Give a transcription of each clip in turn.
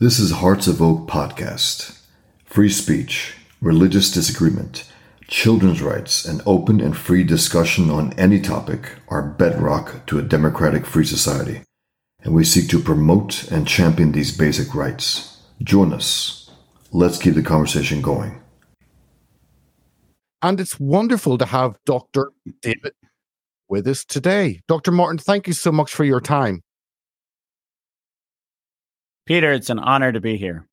This is Hearts of Oak Podcast. Free speech, religious disagreement, children's rights, and open and free discussion on any topic are bedrock to a democratic free society, and we seek to promote and champion these basic rights. Join us. Let's keep the conversation going. And it's wonderful to have Dr. David with us today. Dr. Martin, thank you so much for your time. Peter, it's an honor to be here.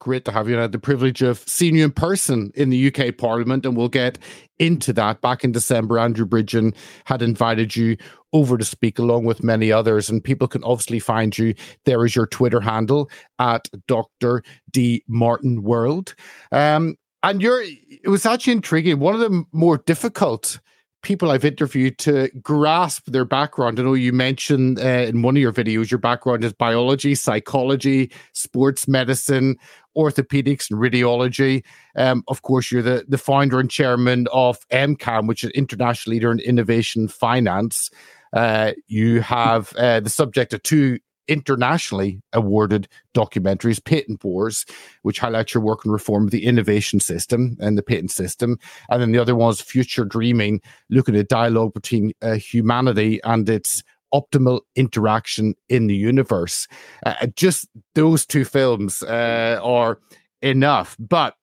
Great to have you. I had the privilege of seeing you in person in the UK Parliament, and we'll get into that. Back in December, Andrew Bridgen had invited you over to speak along with many others, and people can obviously find you. There is your Twitter handle at Dr. D Martin World. Um, and you're it was actually intriguing. One of the more difficult people I've interviewed to grasp their background. I know you mentioned uh, in one of your videos your background is biology, psychology, sports medicine, orthopedics, and radiology. Um, of course, you're the, the founder and chairman of MCAM, which is international leader in innovation finance. Uh, you have uh, the subject of two internationally awarded documentaries, Patent Wars, which highlights your work on reform of the innovation system and the patent system. And then the other one is Future Dreaming, looking at dialogue between uh, humanity and its optimal interaction in the universe. Uh, just those two films uh, are enough. But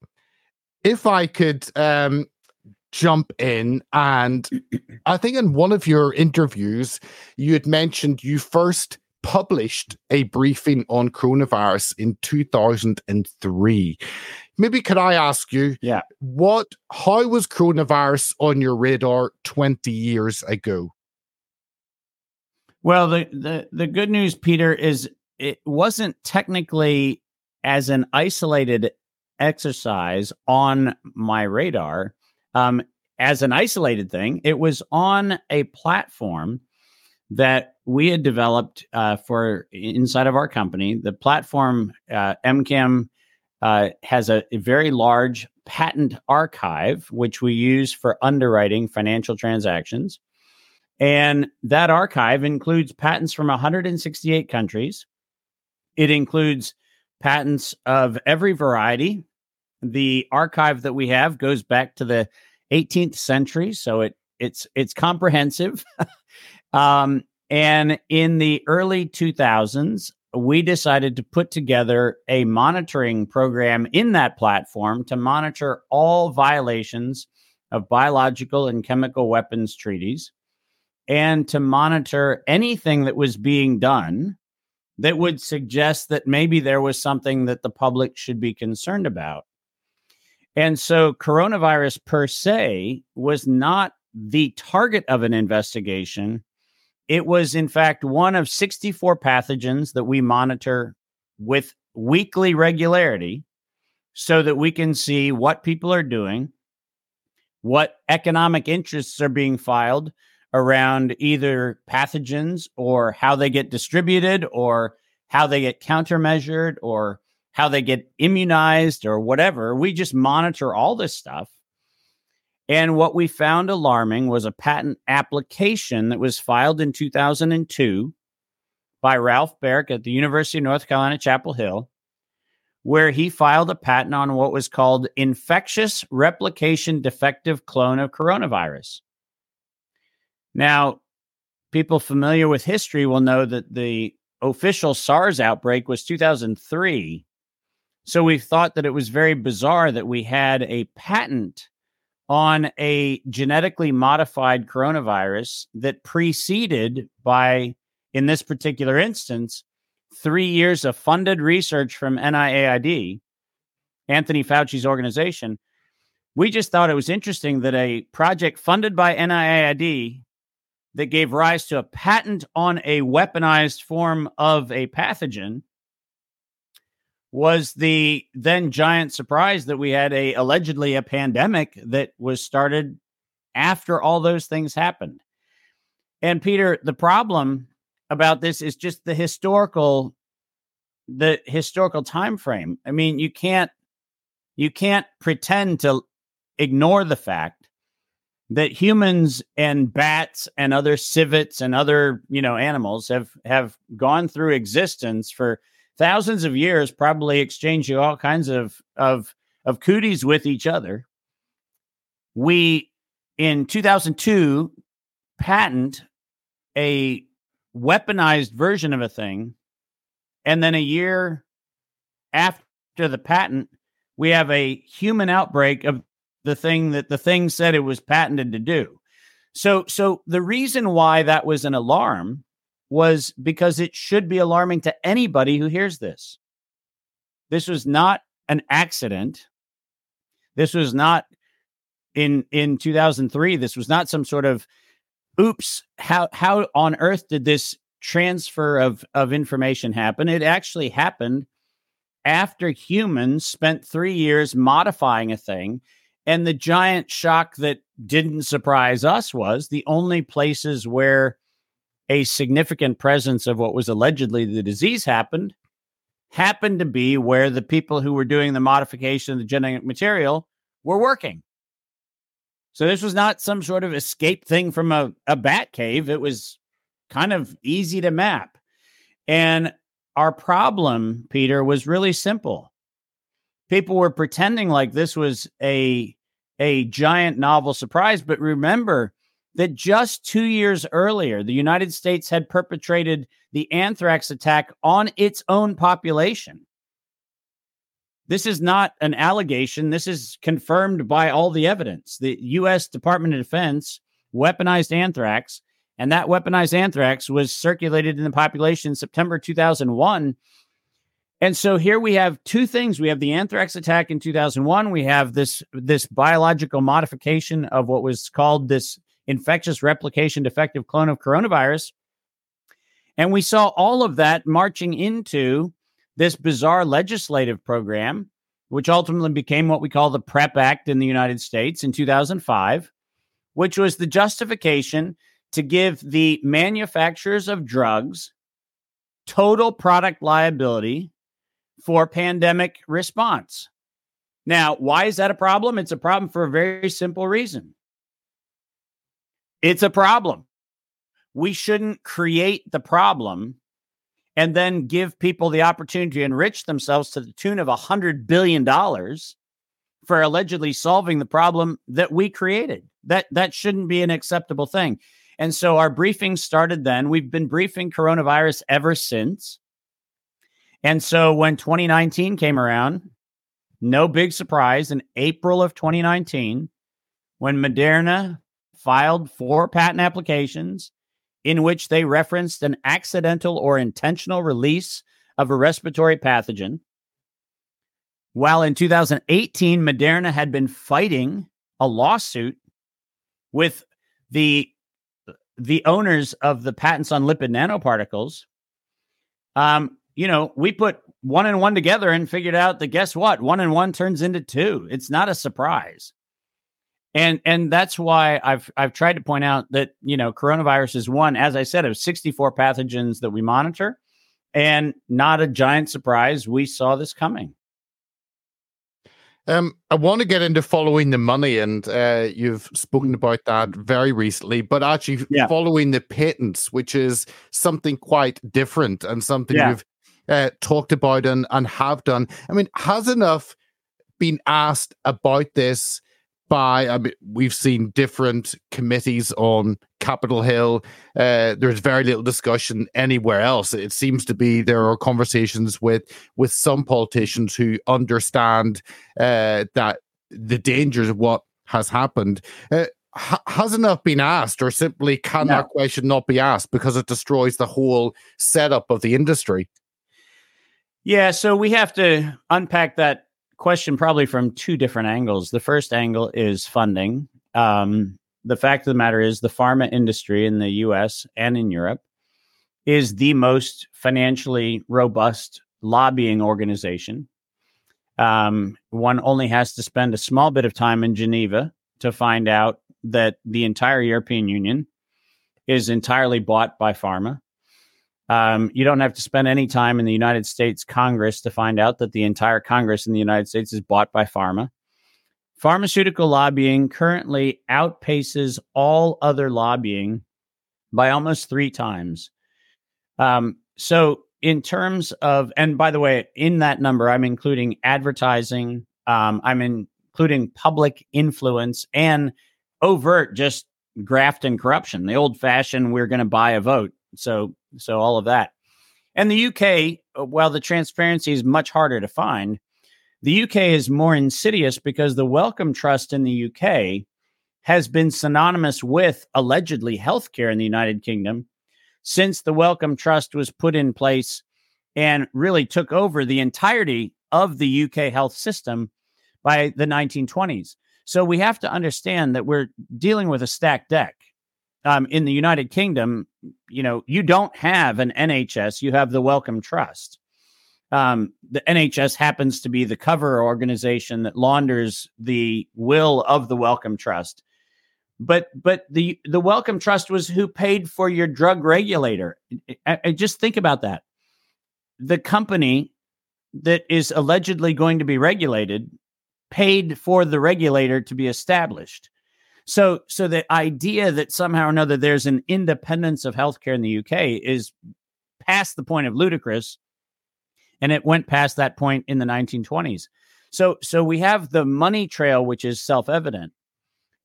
if I could um, jump in and I think in one of your interviews you had mentioned you first published a briefing on coronavirus in 2003. Maybe could I ask you, yeah, what how was coronavirus on your radar 20 years ago? Well, the the the good news, Peter, is it wasn't technically as an isolated exercise on my radar. Um, as an isolated thing, it was on a platform that we had developed uh, for inside of our company. The platform uh, MCAM uh, has a, a, very large patent archive, which we use for underwriting financial transactions. And that archive includes patents from 168 countries. It includes patents of every variety. The archive that we have goes back to the 18th century, so it it's it's comprehensive. Um, and in the early 2000s, we decided to put together a monitoring program in that platform to monitor all violations of biological and chemical weapons treaties and to monitor anything that was being done that would suggest that maybe there was something that the public should be concerned about. And so coronavirus per se was not the target of an investigation it was, in fact, one of 64 pathogens that we monitor with weekly regularity so that we can see what people are doing, what economic interests are being filed around either pathogens or how they get distributed or how they get countermeasured or how they get immunized or whatever. We just monitor all this stuff. And what we found alarming was a patent application that was filed in 2002 by Ralph Baric at the University of North Carolina, Chapel Hill, where he filed a patent on what was called infectious replication defective clone of coronavirus. Now, people familiar with history will know that the official SARS outbreak was 2003. So we thought that it was very bizarre that we had a patent on a genetically modified coronavirus that preceded by, in this particular instance, three years of funded research from NIAID, Anthony Fauci's organization. We just thought it was interesting that a project funded by NIAID that gave rise to a patent on a weaponized form of a pathogen was the then giant surprise that we had a allegedly a pandemic that was started after all those things happened. And Peter, the problem about this is just the historical the historical time frame. I mean, you can't you can't pretend to ignore the fact that humans and bats and other civets and other, you know, animals have have gone through existence for thousands of years, probably exchanging all kinds of of of cooties with each other. We in 2002 patent a weaponized version of a thing, and then a year after the patent, we have a human outbreak of the thing that the thing said it was patented to do. So, so the reason why that was an alarm was because it should be alarming to anybody who hears this. This was not an accident. This was not in in 2003. This was not some sort of oops. How how on earth did this transfer of of information happen? It actually happened after humans spent three years modifying a thing. And the giant shock that didn't surprise us was the only places where a significant presence of what was allegedly the disease happened happened to be where the people who were doing the modification of the genetic material were working. So this was not some sort of escape thing from a, a bat cave. It was kind of easy to map. And our problem, Peter, was really simple. People were pretending like this was a a giant novel surprise, but remember that just 2 years earlier, the United States had perpetrated the anthrax attack on its own population. This is not an allegation. This is confirmed by all the evidence. The U.S. Department of Defense weaponized anthrax and that weaponized anthrax was circulated in the population in September 2001. And so here we have two things. We have the anthrax attack in 2001. We have this this biological modification of what was called this infectious replication defective clone of coronavirus. And we saw all of that marching into this bizarre legislative program, which ultimately became what we call the PREP Act in the United States in 2005, which was the justification to give the manufacturers of drugs total product liability for pandemic response. Now, why is that a problem? It's a problem for a very simple reason. It's a problem. We shouldn't create the problem and then give people the opportunity to enrich themselves to the tune of a $100 billion for allegedly solving the problem that we created. That, that shouldn't be an acceptable thing. And so our briefing started then. We've been briefing coronavirus ever since. And so when 2019 came around, no big surprise, in April of 2019, when Moderna filed four patent applications in which they referenced an accidental or intentional release of a respiratory pathogen. While in 2018, Moderna had been fighting a lawsuit with the the owners of the patents on lipid nanoparticles, um, you know, we put one and one together and figured out that guess what? One and one turns into two. It's not a surprise. And and that's why I've I've tried to point out that, you know, coronavirus is one, as I said, of 64 pathogens that we monitor. And not a giant surprise. We saw this coming. Um, I want to get into following the money, and uh, you've spoken about that very recently. But actually, yeah. following the patents, which is something quite different and something yeah. you've uh, talked about and and have done. I mean, has enough been asked about this by I mean, we've seen different committees on Capitol Hill. Uh, there's very little discussion anywhere else. It seems to be there are conversations with with some politicians who understand uh, that the dangers of what has happened. Uh, has enough been asked, or simply can no. that question not be asked because it destroys the whole setup of the industry? Yeah, so we have to unpack that question probably from two different angles. The first angle is funding. Um, the fact of the matter is, the pharma industry in the US and in Europe is the most financially robust lobbying organization. Um, one only has to spend a small bit of time in Geneva to find out that the entire European Union is entirely bought by pharma. Um, you don't have to spend any time in the United States Congress to find out that the entire Congress in the United States is bought by pharma. Pharmaceutical lobbying currently outpaces all other lobbying by almost three times. Um, so in terms of, and by the way, in that number, I'm including advertising, um, I'm including public influence and overt just graft and corruption, the old fashioned, we're going to buy a vote. So, so all of that. And the UK, uh, while the transparency is much harder to find, the UK is more insidious because the Wellcome Trust in the UK has been synonymous with allegedly healthcare in the United Kingdom since the Wellcome Trust was put in place and really took over the entirety of the UK health system by the 1920s. So we have to understand that we're dealing with a stacked deck. Um, in the United Kingdom, you know, you don't have an NHS, you have the Wellcome Trust. Um, the NHS happens to be the cover organization that launders the will of the Wellcome Trust but but the the Wellcome Trust was who paid for your drug regulator. I, I just think about that. The company that is allegedly going to be regulated paid for the regulator to be established. So so the idea that somehow or another there's an independence of healthcare in the UK is past the point of ludicrous and it went past that point in the 1920s. So so we have the money trail which is self-evident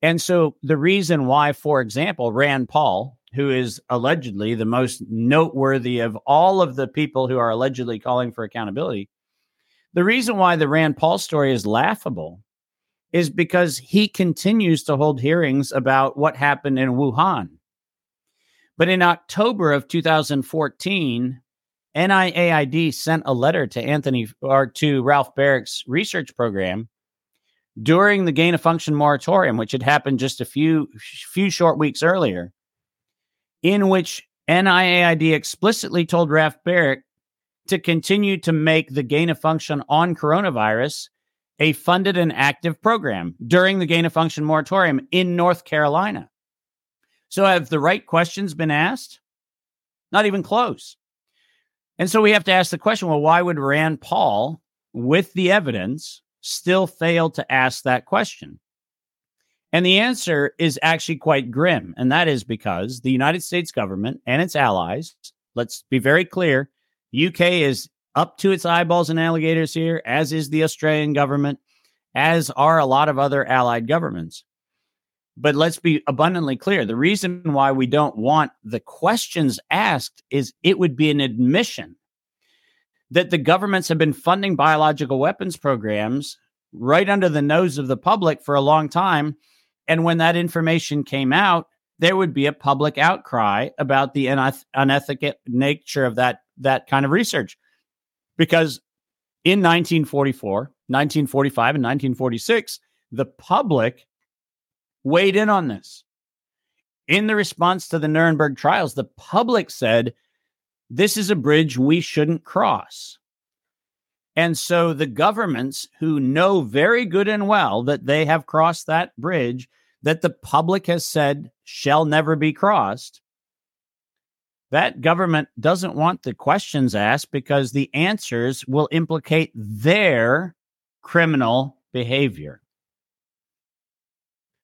and so the reason why, for example, Rand Paul, who is allegedly the most noteworthy of all of the people who are allegedly calling for accountability, the reason why the Rand Paul story is laughable is because he continues to hold hearings about what happened in Wuhan. But in October of 2014, NIAID sent a letter to Anthony or to Ralph Baric's research program during the gain of function moratorium, which had happened just a few few short weeks earlier, in which NIAID explicitly told Ralph Baric to continue to make the gain of function on coronavirus a funded and active program during the gain of function moratorium in North Carolina. So, have the right questions been asked? Not even close. And so we have to ask the question well, why would Rand Paul, with the evidence, still fail to ask that question? And the answer is actually quite grim. And that is because the United States government and its allies, let's be very clear, UK is up to its eyeballs in alligators here, as is the Australian government, as are a lot of other allied governments. But let's be abundantly clear the reason why we don't want the questions asked is it would be an admission that the governments have been funding biological weapons programs right under the nose of the public for a long time. And when that information came out, there would be a public outcry about the uneth- unethical nature of that that kind of research. Because in 1944, 1945, and 1946, the public weighed in on this. In the response to the Nuremberg trials, the public said this is a bridge we shouldn't cross. And so the governments who know very good and well that they have crossed that bridge that the public has said shall never be crossed, that government doesn't want the questions asked because the answers will implicate their criminal behavior.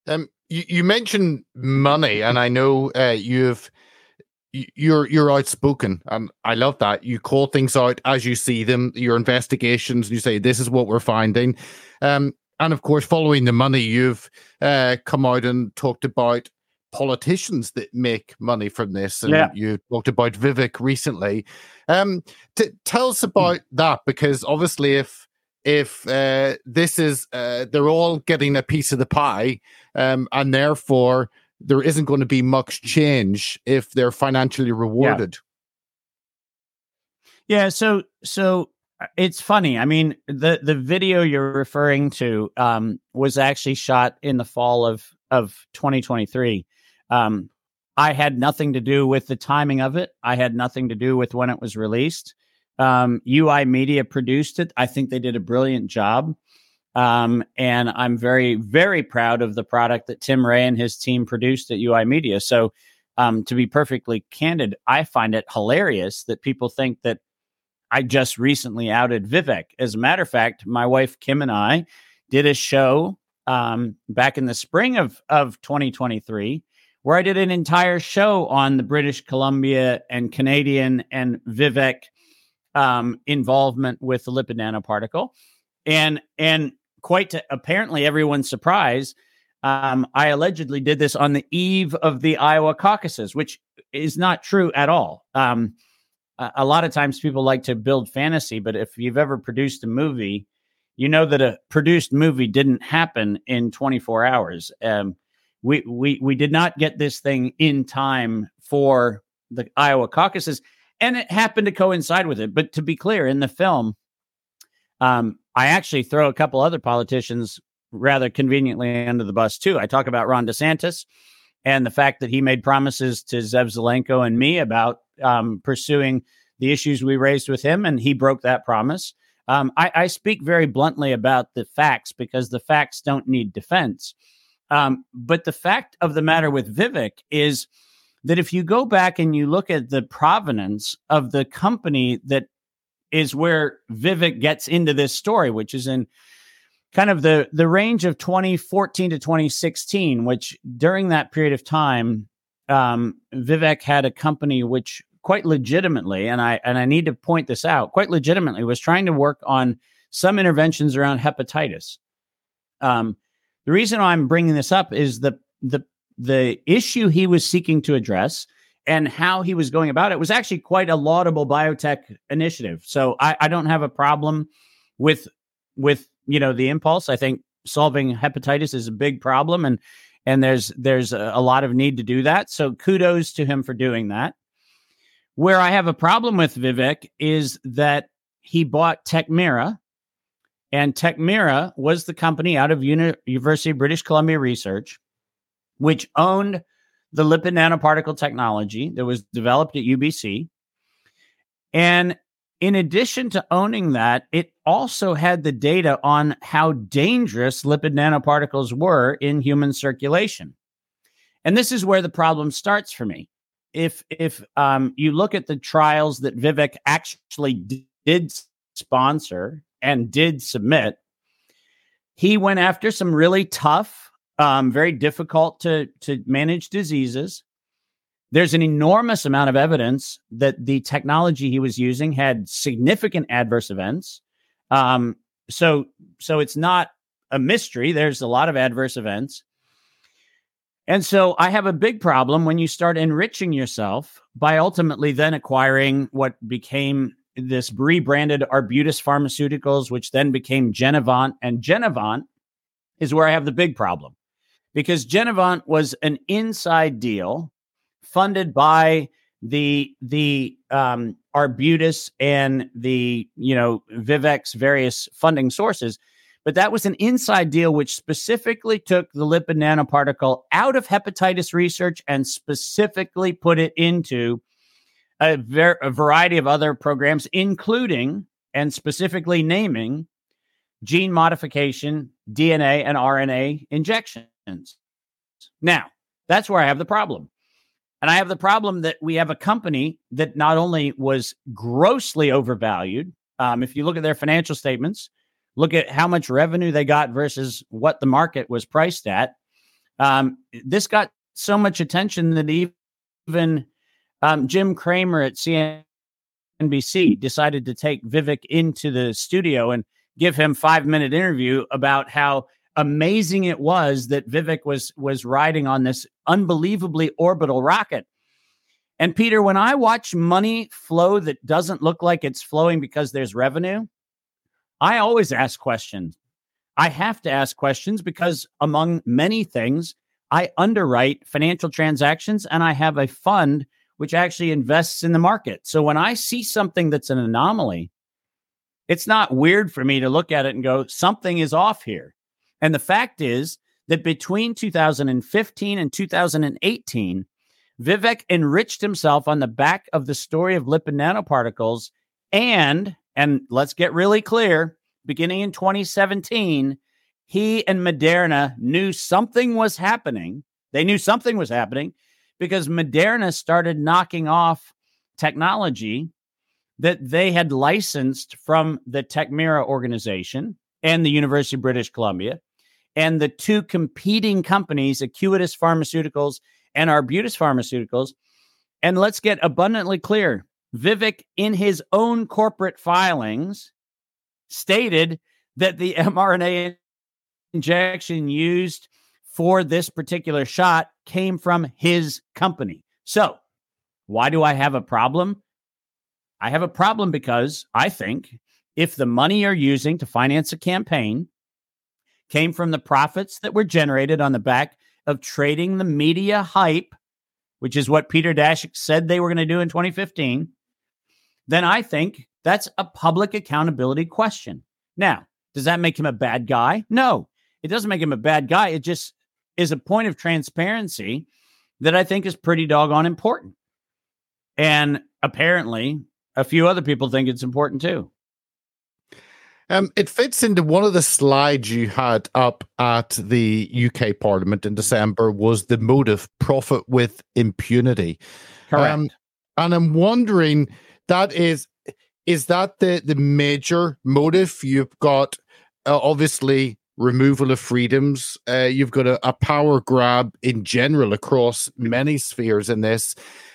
Um, you, you mentioned money, and I know uh, you've you're you're outspoken. And i love that. You call things out as you see them your investigations and you say this is what we're finding. Um, and of course following the money you've uh, come out and talked about politicians that make money from this and yeah. you talked about vivek recently um, t- tell us about that because obviously if if uh, this is uh, they're all getting a piece of the pie um, and therefore there isn't going to be much change if they're financially rewarded. Yeah. yeah so so uh, it's funny. I mean, the the video you're referring to um, was actually shot in the fall of of 2023. Um, I had nothing to do with the timing of it. I had nothing to do with when it was released. Um, UI Media produced it. I think they did a brilliant job. Um, and I'm very, very proud of the product that Tim Ray and his team produced at UI Media. So, um, to be perfectly candid, I find it hilarious that people think that I just recently outed Vivek. As a matter of fact, my wife Kim and I did a show um, back in the spring of, of 2023 where I did an entire show on the British Columbia and Canadian and Vivek um, involvement with the lipid nanoparticle, and and quite to apparently everyone's surprise, um, I allegedly did this on the eve of the Iowa caucuses, which is not true at all. Um, a, a lot of times people like to build fantasy, but if you've ever produced a movie, you know that a produced movie didn't happen in 24 hours. Um, we we we did not get this thing in time for the Iowa caucuses, and it happened to coincide with it. But to be clear, in the film, um, I actually throw a couple other politicians rather conveniently under the bus too. I talk about Ron DeSantis and the fact that he made promises to Zev Zelenko and me about um, pursuing the issues we raised with him, and he broke that promise. Um, I, I, speak very bluntly about the facts because the facts don't need defense. Um, but the fact of the matter with Vivek is that if you go back and you look at the provenance of the company that is where Vivek gets into this story, which is in kind of the the range of 2014 to 2016, which during that period of time, um, Vivek had a company which quite legitimately, and I and I need to point this out, quite legitimately was trying to work on some interventions around hepatitis. Um, the reason I'm bringing this up is the the the issue he was seeking to address and how he was going about it was actually quite a laudable biotech initiative. So I, I don't have a problem with with you know the impulse. I think solving hepatitis is a big problem, and and there's there's a, a lot of need to do that. So kudos to him for doing that. Where I have a problem with Vivek is that he bought Tekmira, and Tekmira was the company out of Uni- University of British Columbia Research, which owned the lipid nanoparticle technology that was developed at UBC. And in addition to owning that, it also had the data on how dangerous lipid nanoparticles were in human circulation. And this is where the problem starts for me. If if um, you look at the trials that Vivek actually did sponsor and did submit, he went after some really tough, um, very difficult to to manage diseases there's an enormous amount of evidence that the technology he was using had significant adverse events. Um, so, so it's not a mystery. There's a lot of adverse events. And so I have a big problem when you start enriching yourself by ultimately then acquiring what became this rebranded Arbutus Pharmaceuticals, which then became Genevant. And Genevant is where I have the big problem because Genevant was an inside deal funded by the the um, Arbutus and the you know Vivek's various funding sources. But that was an inside deal which specifically took the lipid nanoparticle out of hepatitis research and specifically put it into a, ver- a variety of other programs, including and specifically naming gene modification, DNA, and RNA injections. Now, that's where I have the problem. And I have the problem that we have a company that not only was grossly overvalued, um, if you look at their financial statements, look at how much revenue they got versus what the market was priced at. Um, this got so much attention that even um, Jim Cramer at CNBC decided to take Vivek into the studio and give him five minute interview about how amazing it was that Vivek was was riding on this unbelievably orbital rocket. And Peter, when I watch money flow that doesn't look like it's flowing because there's revenue, I always ask questions. I have to ask questions because among many things, I underwrite financial transactions and I have a fund which actually invests in the market. So when I see something that's an anomaly, it's not weird for me to look at it and go, something is off here. And the fact is that between 2015 and 2018, Vivek enriched himself on the back of the story of lipid nanoparticles. And, and let's get really clear, beginning in 2017, he and Moderna knew something was happening. They knew something was happening because Moderna started knocking off technology that they had licensed from the Tekmira organization and the University of British Columbia and the two competing companies, Acuitas Pharmaceuticals and Arbutus Pharmaceuticals. And let's get abundantly clear Vivek, in his own corporate filings, stated that the mRNA injection used for this particular shot came from his company. So, why do I have a problem? I have a problem because I think if the money you're using to finance a campaign came from the profits that were generated on the back of trading the media hype, which is what Peter Daszak said they were going to do in 2015, then I think that's a public accountability question. Now, does that make him a bad guy? No, it doesn't make him a bad guy. It just is a point of transparency that I think is pretty doggone important. And apparently, a few other people think it's important too. Um, it fits into one of the slides you had up at the UK Parliament in December was the motive profit with impunity. Correct. Um, and I'm wondering that is is that the the major motive? You've got uh, obviously removal of freedoms. Uh, you've got a, a, power grab in general across many spheres in this.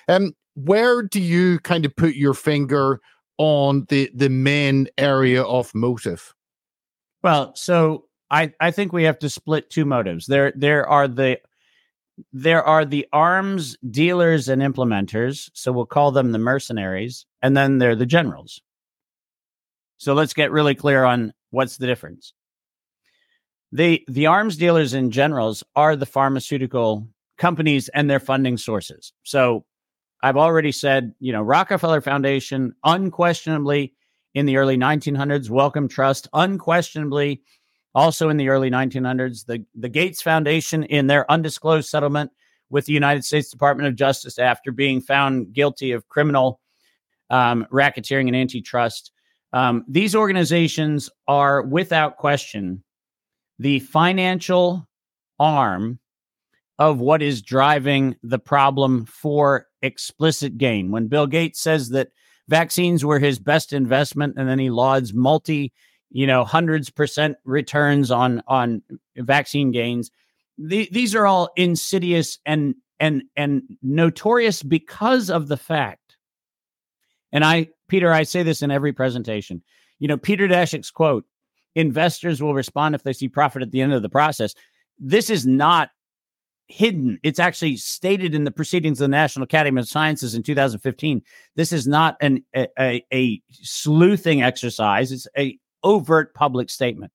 Um, where do you kind of put your finger on the the main area of motive? Well, so I I think we have to split two motives. There there are the there are the arms dealers and implementers, so we'll call them the mercenaries, and then they're the generals. So let's get really clear on what's the difference. The the arms dealers and generals are the pharmaceutical companies and their funding sources. So I've already said, you know, Rockefeller Foundation, unquestionably in the early 1900s, Wellcome Trust, unquestionably also in the early 1900s, the, the Gates Foundation in their undisclosed settlement with the United States Department of Justice after being found guilty of criminal um, racketeering and antitrust. Um, these organizations are without question the financial arm of what is driving the problem for explicit gain. When Bill Gates says that vaccines were his best investment and then he lauds multi, you know, hundreds percent returns on on vaccine gains, the, these are all insidious and and and notorious because of the fact. And I Peter, I say this in every presentation. You know, Peter Daszak's quote, investors will respond if they see profit at the end of the process. This is not hidden. It's actually stated in the proceedings of the National Academy of Sciences in 2015. This is not an a, a, sleuthing exercise. It's a overt public statement.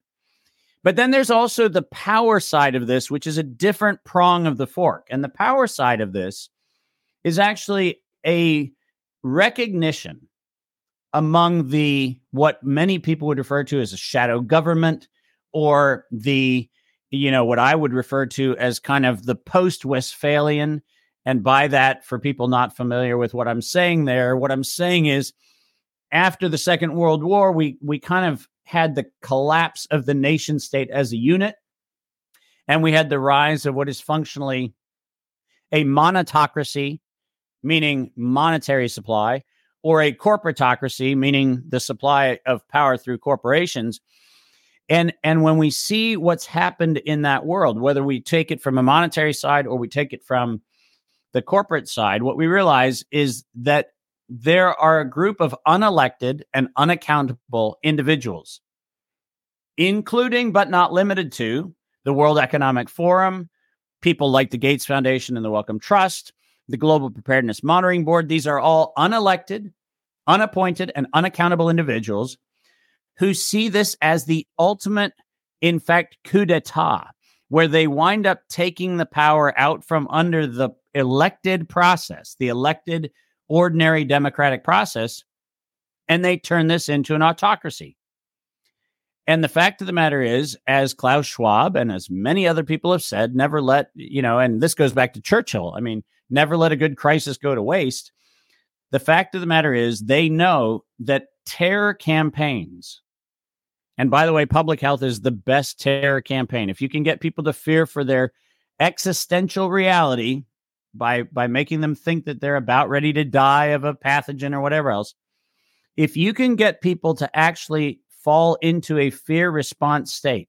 But then there's also the power side of this, which is a different prong of the fork. And the power side of this is actually a recognition among the what many people would refer to as a shadow government or the you know, what I would refer to as kind of the post Westphalian. And by that, for people not familiar with what I'm saying there, what I'm saying is after the Second World War, we, we kind of had the collapse of the nation state as a unit. And we had the rise of what is functionally a monetocracy, meaning monetary supply, or a corporatocracy, meaning the supply of power through corporations. And and when we see what's happened in that world whether we take it from a monetary side or we take it from the corporate side what we realize is that there are a group of unelected and unaccountable individuals including but not limited to the world economic forum people like the gates foundation and the wellcome trust the global preparedness monitoring board these are all unelected unappointed and unaccountable individuals who see this as the ultimate, in fact, coup d'etat, where they wind up taking the power out from under the elected process, the elected ordinary democratic process, and they turn this into an autocracy. And the fact of the matter is, as Klaus Schwab and as many other people have said, never let, you know, and this goes back to Churchill. I mean, never let a good crisis go to waste. The fact of the matter is, they know that terror campaigns and by the way, public health is the best terror campaign. If you can get people to fear for their existential reality by by making them think that they're about ready to die of a pathogen or whatever else, if you can get people to actually fall into a fear response state,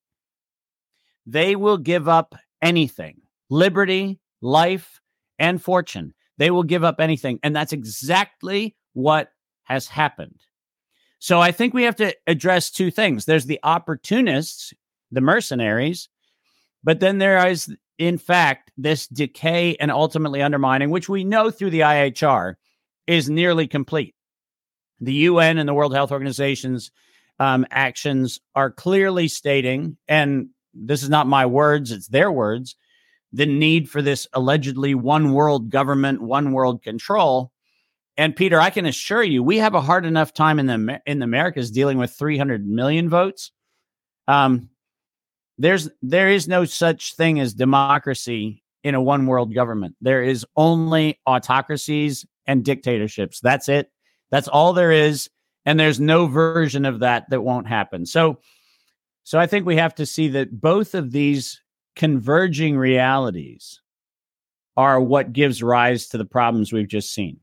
they will give up anything liberty, life, and fortune. They will give up anything. And that's exactly what has happened. So I think we have to address two things. There's the opportunists, the mercenaries, but then there is, in fact, this decay and ultimately undermining, which we know through the IHR is nearly complete. The UN and the World Health Organization's um, actions are clearly stating, and this is not my words, it's their words, the need for this allegedly one world government, one world control. And Peter, I can assure you, we have a hard enough time in the in the Americas dealing with 300 million votes. Um, there's there is no such thing as democracy in a one world government. There is only autocracies and dictatorships. That's it. That's all there is, and there's no version of that that won't happen. So, so I think we have to see that both of these converging realities are what gives rise to the problems we've just seen.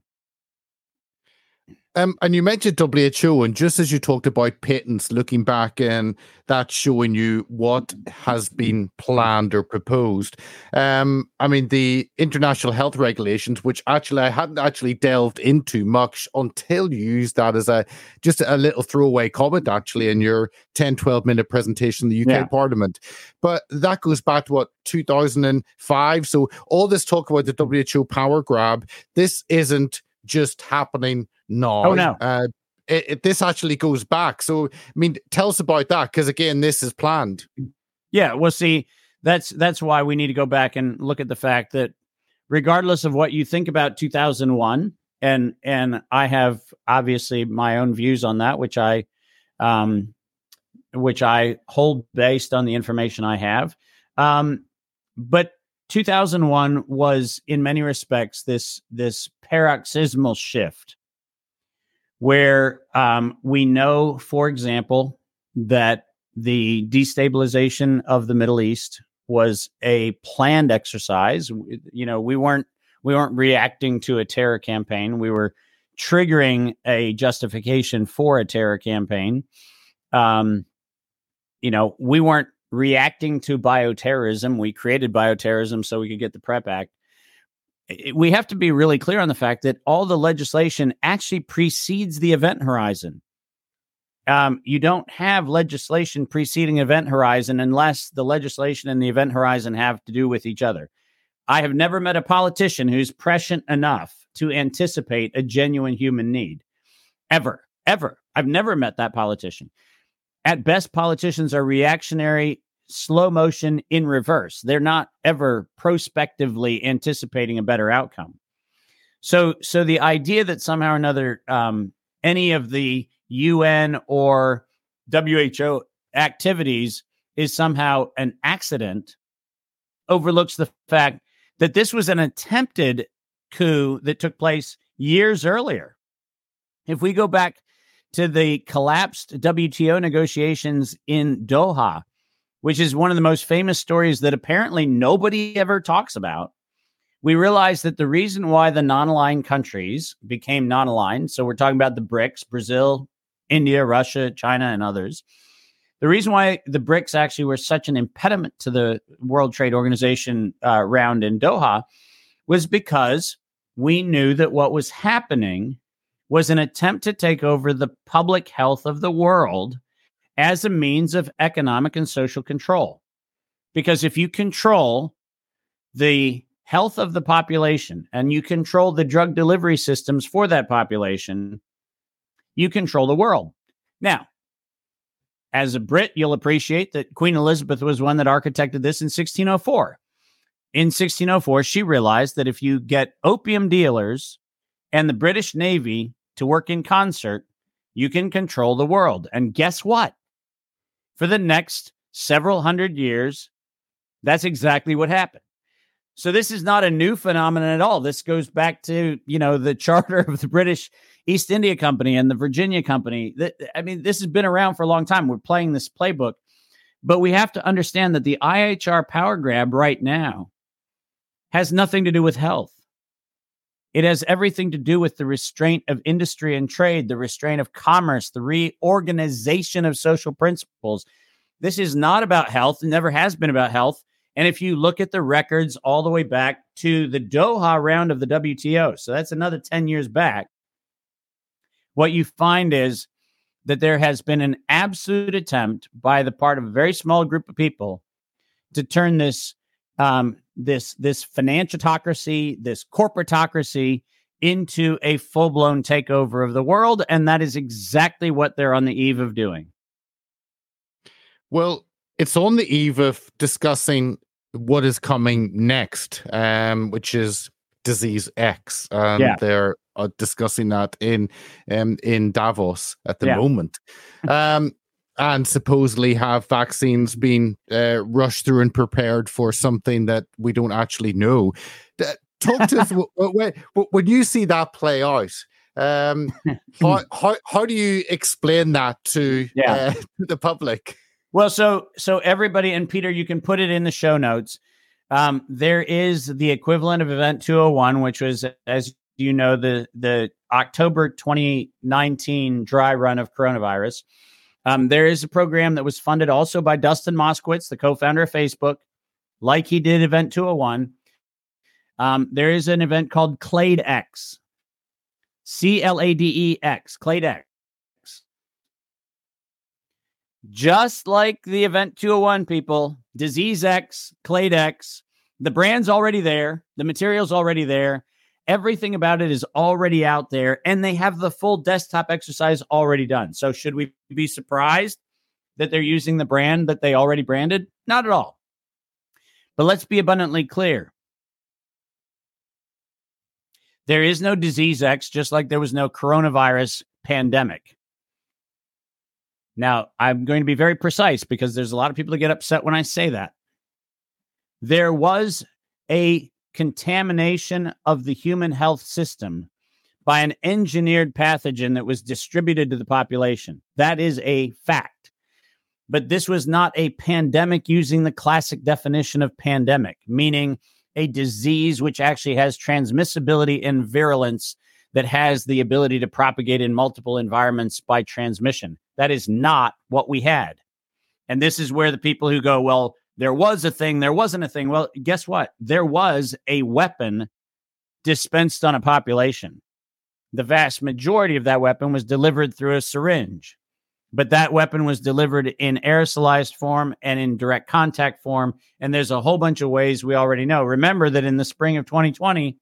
Um, and you mentioned WHO, and just as you talked about patents, looking back and that showing you what has been planned or proposed. Um, I mean, the international health regulations, which actually I hadn't actually delved into much until you used that as a just a little throwaway comment, actually, in your 10, 12 minute presentation in the UK yeah. Parliament. But that goes back to what 2005. So all this talk about the WHO power grab, this isn't just happening no. Oh no. Uh, it, it, this actually goes back. So, I mean, tell us about that because again, this is planned. Yeah. Well, see, that's that's why we need to go back and look at the fact that, regardless of what you think about 2001, and and I have obviously my own views on that, which I, um, which I hold based on the information I have. Um, but 2001 was in many respects this this paroxysmal shift where um, we know, for example, that the destabilization of the Middle East was a planned exercise. You know, we weren't we weren't reacting to a terror campaign. We were triggering a justification for a terror campaign. Um, you know, we weren't reacting to bioterrorism. We created bioterrorism so we could get the PREP Act we have to be really clear on the fact that all the legislation actually precedes the event horizon. Um, you don't have legislation preceding event horizon unless the legislation and the event horizon have to do with each other. I have never met a politician who's prescient enough to anticipate a genuine human need. Ever, ever. I've never met that politician. At best, politicians are reactionary slow motion in reverse. They're not ever prospectively anticipating a better outcome. So, so the idea that somehow or another um, any of the UN or WHO activities is somehow an accident overlooks the fact that this was an attempted coup that took place years earlier. If we go back to the collapsed WTO negotiations in Doha, which is one of the most famous stories that apparently nobody ever talks about. We realized that the reason why the non aligned countries became non aligned, so we're talking about the BRICS, Brazil, India, Russia, China, and others. The reason why the BRICS actually were such an impediment to the World Trade Organization uh, round in Doha was because we knew that what was happening was an attempt to take over the public health of the world as a means of economic and social control. Because if you control the health of the population and you control the drug delivery systems for that population, you control the world. Now, as a Brit, you'll appreciate that Queen Elizabeth was one that architected this in 1604. In 1604, she realized that if you get opium dealers and the British Navy to work in concert, you can control the world. And guess what? For the next several hundred years. That's exactly what happened. So this is not a new phenomenon at all. This goes back to, you know, the charter of the British East India Company and the Virginia Company. I mean, this has been around for a long time. We're playing this playbook. But we have to understand that the IHR power grab right now has nothing to do with health. It has everything to do with the restraint of industry and trade, the restraint of commerce, the reorganization of social principles. This is not about health, it never has been about health. And if you look at the records all the way back to the Doha round of the WTO, so that's another 10 years back, what you find is that there has been an absolute attempt by the part of a very small group of people to turn this um, this this financiatocracy, this corporatocracy into a full blown takeover of the world, and that is exactly what they're on the eve of doing. Well, it's on the eve of discussing what is coming next, um, which is disease X. And yeah. they're uh, discussing that in um, in Davos at the yeah. moment. Um, and supposedly have vaccines being uh, rushed through and prepared for something that we don't actually know. Talk to us when, when you see that play out. Um, how, how, how do you explain that to, yeah. uh, to the public? Well, so so everybody and Peter, you can put it in the show notes. Um, there is the equivalent of Event 201, which was, as you know, the the October 2019 dry run of coronavirus. Um, there is a program that was funded also by Dustin Moskovitz, the co-founder of Facebook, like he did Event 201. Um, there is an event called Clade X, C L A D E X, Clade X. Just like the Event 201 people, Disease X, Clade X, the brand's already there, the material's already there, everything about it is already out there, and they have the full desktop exercise already done. So, should we be surprised that they're using the brand that they already branded? Not at all. But let's be abundantly clear. There is no disease X, just like there was no coronavirus pandemic. Now, I'm going to be very precise because there's a lot of people that get upset when I say that. There was a contamination of the human health system by an engineered pathogen that was distributed to the population. That is a fact. But this was not a pandemic using the classic definition of pandemic, meaning a disease which actually has transmissibility and virulence that has the ability to propagate in multiple environments by transmission. That is not what we had. And this is where the people who go, well, there was a thing, there wasn't a thing. Well, guess what? There was a weapon dispensed on a population. The vast majority of that weapon was delivered through a syringe, but that weapon was delivered in aerosolized form and in direct contact form. And there's a whole bunch of ways we already know. Remember that in the spring of 2020,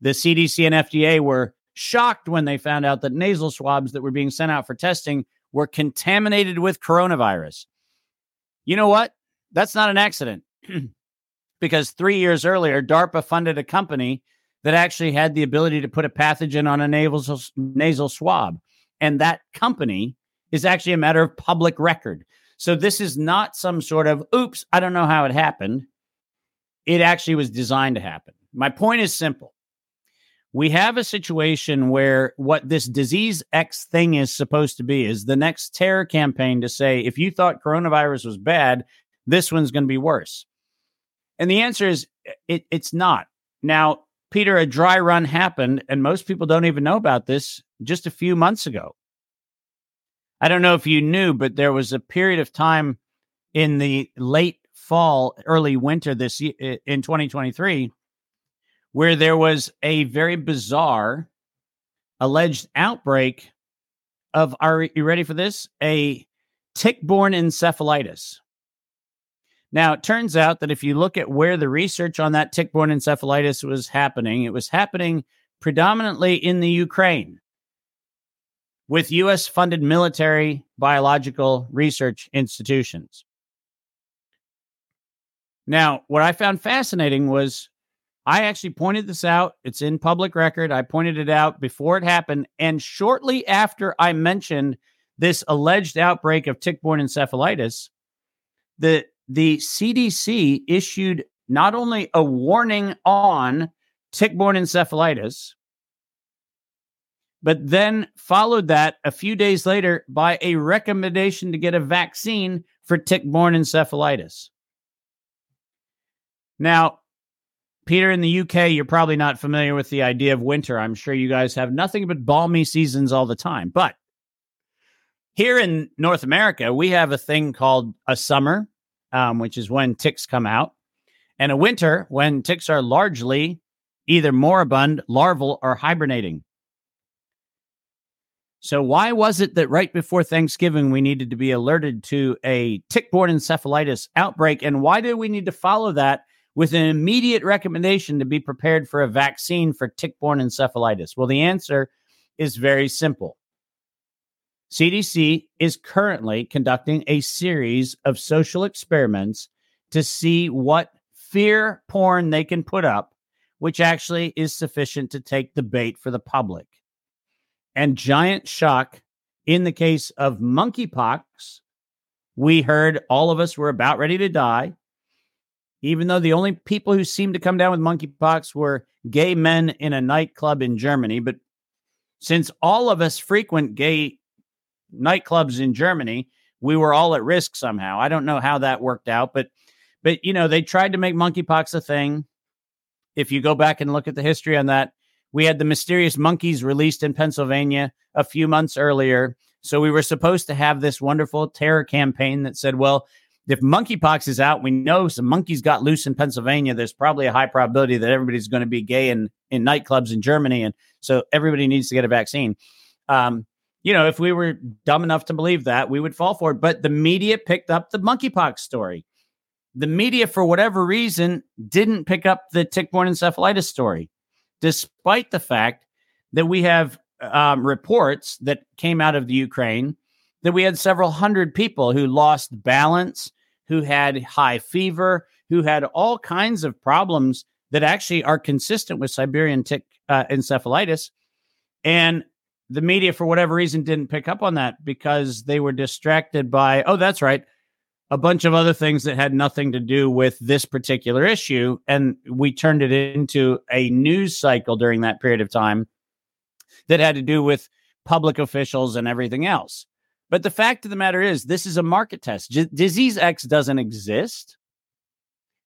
the CDC and FDA were shocked when they found out that nasal swabs that were being sent out for testing were contaminated with coronavirus. You know what? That's not an accident because three years earlier, DARPA funded a company that actually had the ability to put a pathogen on a nasal, nasal swab. And that company is actually a matter of public record. So this is not some sort of oops, I don't know how it happened. It actually was designed to happen. My point is simple we have a situation where what this disease X thing is supposed to be is the next terror campaign to say, if you thought coronavirus was bad, this one's going to be worse. And the answer is it, it's not. Now, Peter, a dry run happened, and most people don't even know about this just a few months ago. I don't know if you knew, but there was a period of time in the late fall, early winter this year in 2023 where there was a very bizarre alleged outbreak of are you ready for this? A tick-borne encephalitis. Now, it turns out that if you look at where the research on that tick-borne encephalitis was happening, it was happening predominantly in the Ukraine with US funded military biological research institutions. Now, what I found fascinating was I actually pointed this out. It's in public record. I pointed it out before it happened. And shortly after I mentioned this alleged outbreak of tick borne encephalitis, the, the CDC issued not only a warning on tick borne encephalitis, but then followed that a few days later by a recommendation to get a vaccine for tick borne encephalitis. Now, Peter, in the UK, you're probably not familiar with the idea of winter. I'm sure you guys have nothing but balmy seasons all the time. But here in North America, we have a thing called a summer, um, which is when ticks come out, and a winter when ticks are largely either moribund, larval, or hibernating. So, why was it that right before Thanksgiving we needed to be alerted to a tick borne encephalitis outbreak? And why did we need to follow that with an immediate recommendation to be prepared for a vaccine for tick borne encephalitis? Well, the answer is very simple. CDC is currently conducting a series of social experiments to see what fear porn they can put up, which actually is sufficient to take the bait for the public. And giant shock in the case of monkeypox, we heard all of us were about ready to die. Even though the only people who seemed to come down with monkeypox were gay men in a nightclub in Germany. But since all of us frequent gay nightclubs in Germany, we were all at risk somehow. I don't know how that worked out, but but you know, they tried to make monkeypox a thing. If you go back and look at the history on that, we had the mysterious monkeys released in Pennsylvania a few months earlier. So we were supposed to have this wonderful terror campaign that said, well, if monkeypox is out, we know some monkeys got loose in Pennsylvania. There's probably a high probability that everybody's going to be gay in, in nightclubs in Germany. And so everybody needs to get a vaccine. Um, you know, if we were dumb enough to believe that, we would fall for it. But the media picked up the monkeypox story. The media, for whatever reason, didn't pick up the tick-borne encephalitis story, despite the fact that we have um, reports that came out of the Ukraine that we had several hundred people who lost balance, who had high fever, who had all kinds of problems that actually are consistent with Siberian tick uh, encephalitis. And the media, for whatever reason, didn't pick up on that because they were distracted by, oh, that's right, a bunch of other things that had nothing to do with this particular issue. And we turned it into a news cycle during that period of time that had to do with public officials and everything else. But the fact of the matter is, this is a market test. J- Disease X doesn't exist.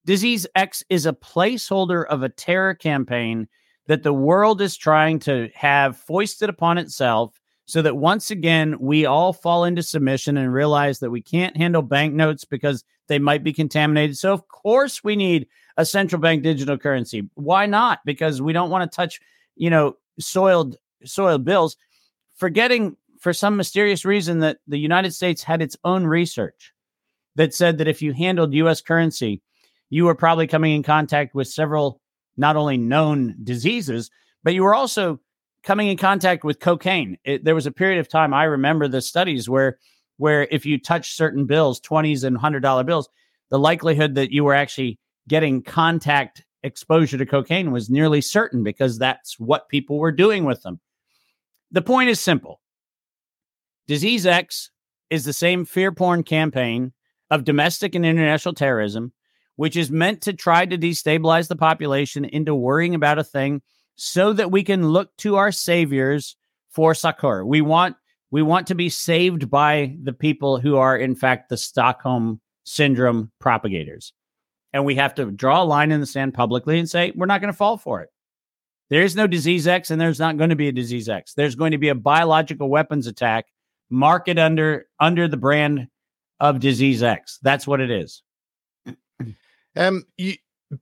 Disease X is a placeholder of a terror campaign that the world is trying to have foisted upon itself so that once again we all fall into submission and realize that we can't handle banknotes because they might be contaminated. So of course we need a central bank digital currency. Why not? Because we don't want to touch, you know, soiled soiled bills, forgetting for some mysterious reason that the United States had its own research that said that if you handled US currency, you were probably coming in contact with several not only known diseases, but you were also coming in contact with cocaine. It, there was a period of time I remember the studies where where if you touch certain bills, 20s and $100 bills, the likelihood that you were actually getting contact exposure to cocaine was nearly certain because that's what people were doing with them. The point is simple. Disease X is the same fear porn campaign of domestic and international terrorism which is meant to try to destabilize the population into worrying about a thing so that we can look to our saviors for succor. We want we want to be saved by the people who are in fact the Stockholm syndrome propagators. And we have to draw a line in the sand publicly and say we're not going to fall for it. There is no disease X and there's not going to be a disease X. There's going to be a biological weapons attack market under under the brand of disease X. That's what it is. Um, you,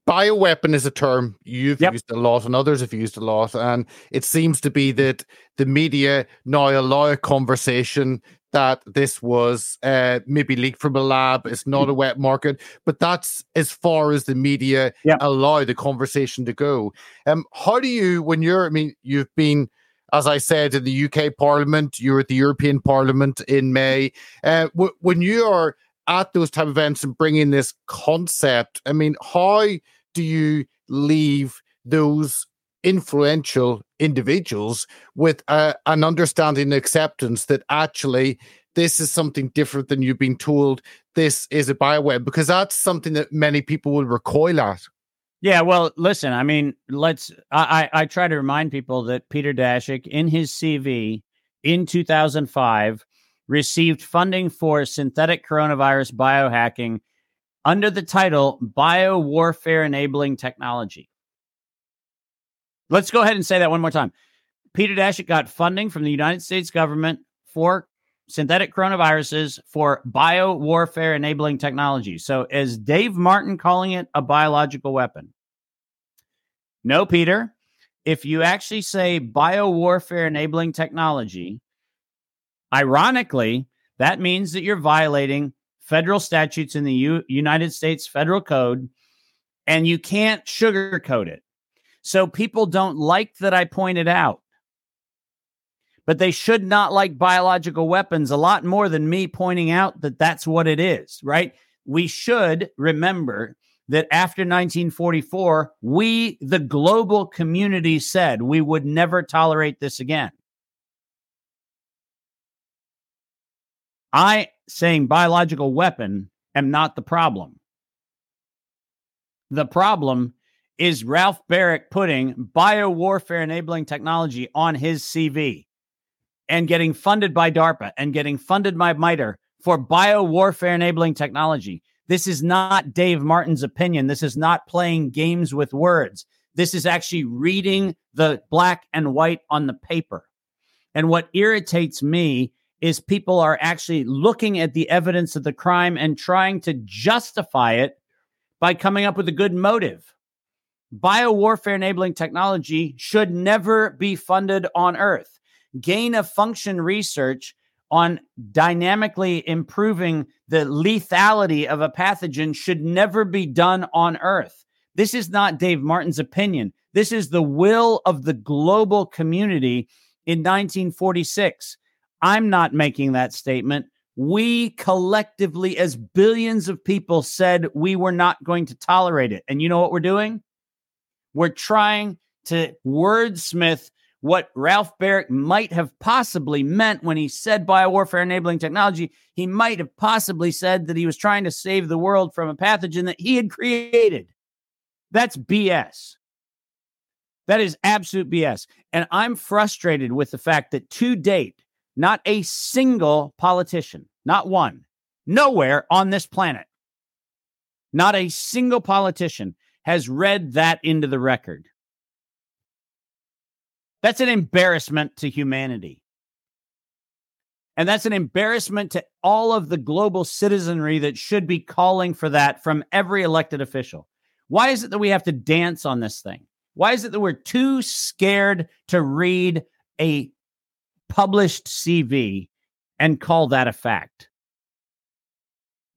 bioweapon is a term you've yep. used a lot and others have used a lot and it seems to be that the media now allow a conversation that this was uh, maybe leaked from a lab it's not a wet market but that's as far as the media yep. allow the conversation to go um how do you when you're i mean you've been as I said, in the UK Parliament, you're at the European Parliament in May. Uh, w- when you are at those type of events and bringing this concept i mean how do you leave those influential individuals with uh, an understanding and acceptance that actually this is something different than you've been told this is a bioweb because that's something that many people will recoil at yeah well listen i mean let's i i, try to remind people that peter daszak in his cv in 2005 received funding for synthetic coronavirus biohacking under the title Biowarfare Enabling Technology. Let's go ahead and say that one more time. Peter Daszak got funding from the United States government for synthetic coronaviruses for biowarfare enabling technology. So, is Dave Martin calling it a biological weapon? No, Peter. If you actually say biowarfare enabling technology, Ironically, that means that you're violating federal statutes in the U- United States Federal Code, and you can't sugarcoat it. So people don't like that I pointed out. But they should not like biological weapons a lot more than me pointing out that that's what it is, right? We should remember that after 1944, we, the global community, said we would never tolerate this again. I, saying biological weapon, am not the problem. The problem is Ralph Baric putting biowarfare enabling technology on his CV and getting funded by DARPA and getting funded by MITRE for biowarfare enabling technology. This is not Dave Martin's opinion. This is not playing games with words. This is actually reading the black and white on the paper. And what irritates me is people are actually looking at the evidence of the crime and trying to justify it by coming up with a good motive. Biowarfare enabling technology should never be funded on Earth. Gain of function research on dynamically improving the lethality of a pathogen should never be done on Earth. This is not Dave Martin's opinion. This is the will of the global community in 1946. I'm not making that statement. We collectively, as billions of people, said we were not going to tolerate it. And you know what we're doing? We're trying to wordsmith what Ralph Baric might have possibly meant when he said biowarfare enabling technology. He might have possibly said that he was trying to save the world from a pathogen that he had created. That's BS. That is absolute BS. And I'm frustrated with the fact that to date, not a single politician, not one, nowhere on this planet, not a single politician has read that into the record. That's an embarrassment to humanity. And that's an embarrassment to all of the global citizenry that should be calling for that from every elected official. Why is it that we have to dance on this thing? Why is it that we're too scared to read a published CV and call that a fact?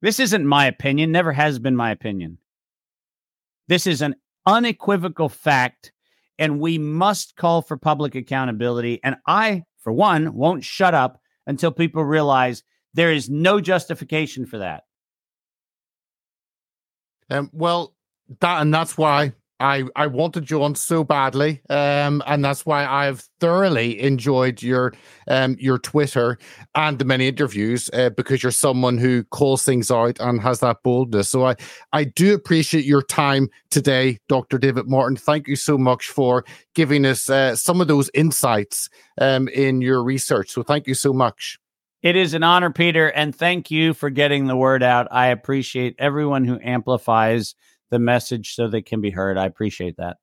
This isn't my opinion, never has been my opinion. This is an unequivocal fact and we must call for public accountability. And I, for one, won't shut up until people realize there is no justification for that. Um, well, that and that's why I I wanted you on so badly, um, and that's why I've thoroughly enjoyed your um your Twitter and the many interviews uh, because you're someone who calls things out and has that boldness. So I I do appreciate your time today, Dr. David Martin. Thank you so much for giving us uh, some of those insights um in your research. So thank you so much. It is an honor, Peter, and thank you for getting the word out. I appreciate everyone who amplifies the message so they can be heard. I appreciate that.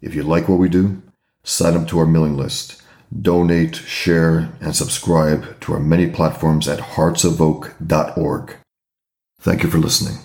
If you like what we do, sign up to our mailing list, donate, share, and subscribe to our many platforms at heartsofoak.org. Thank you for listening.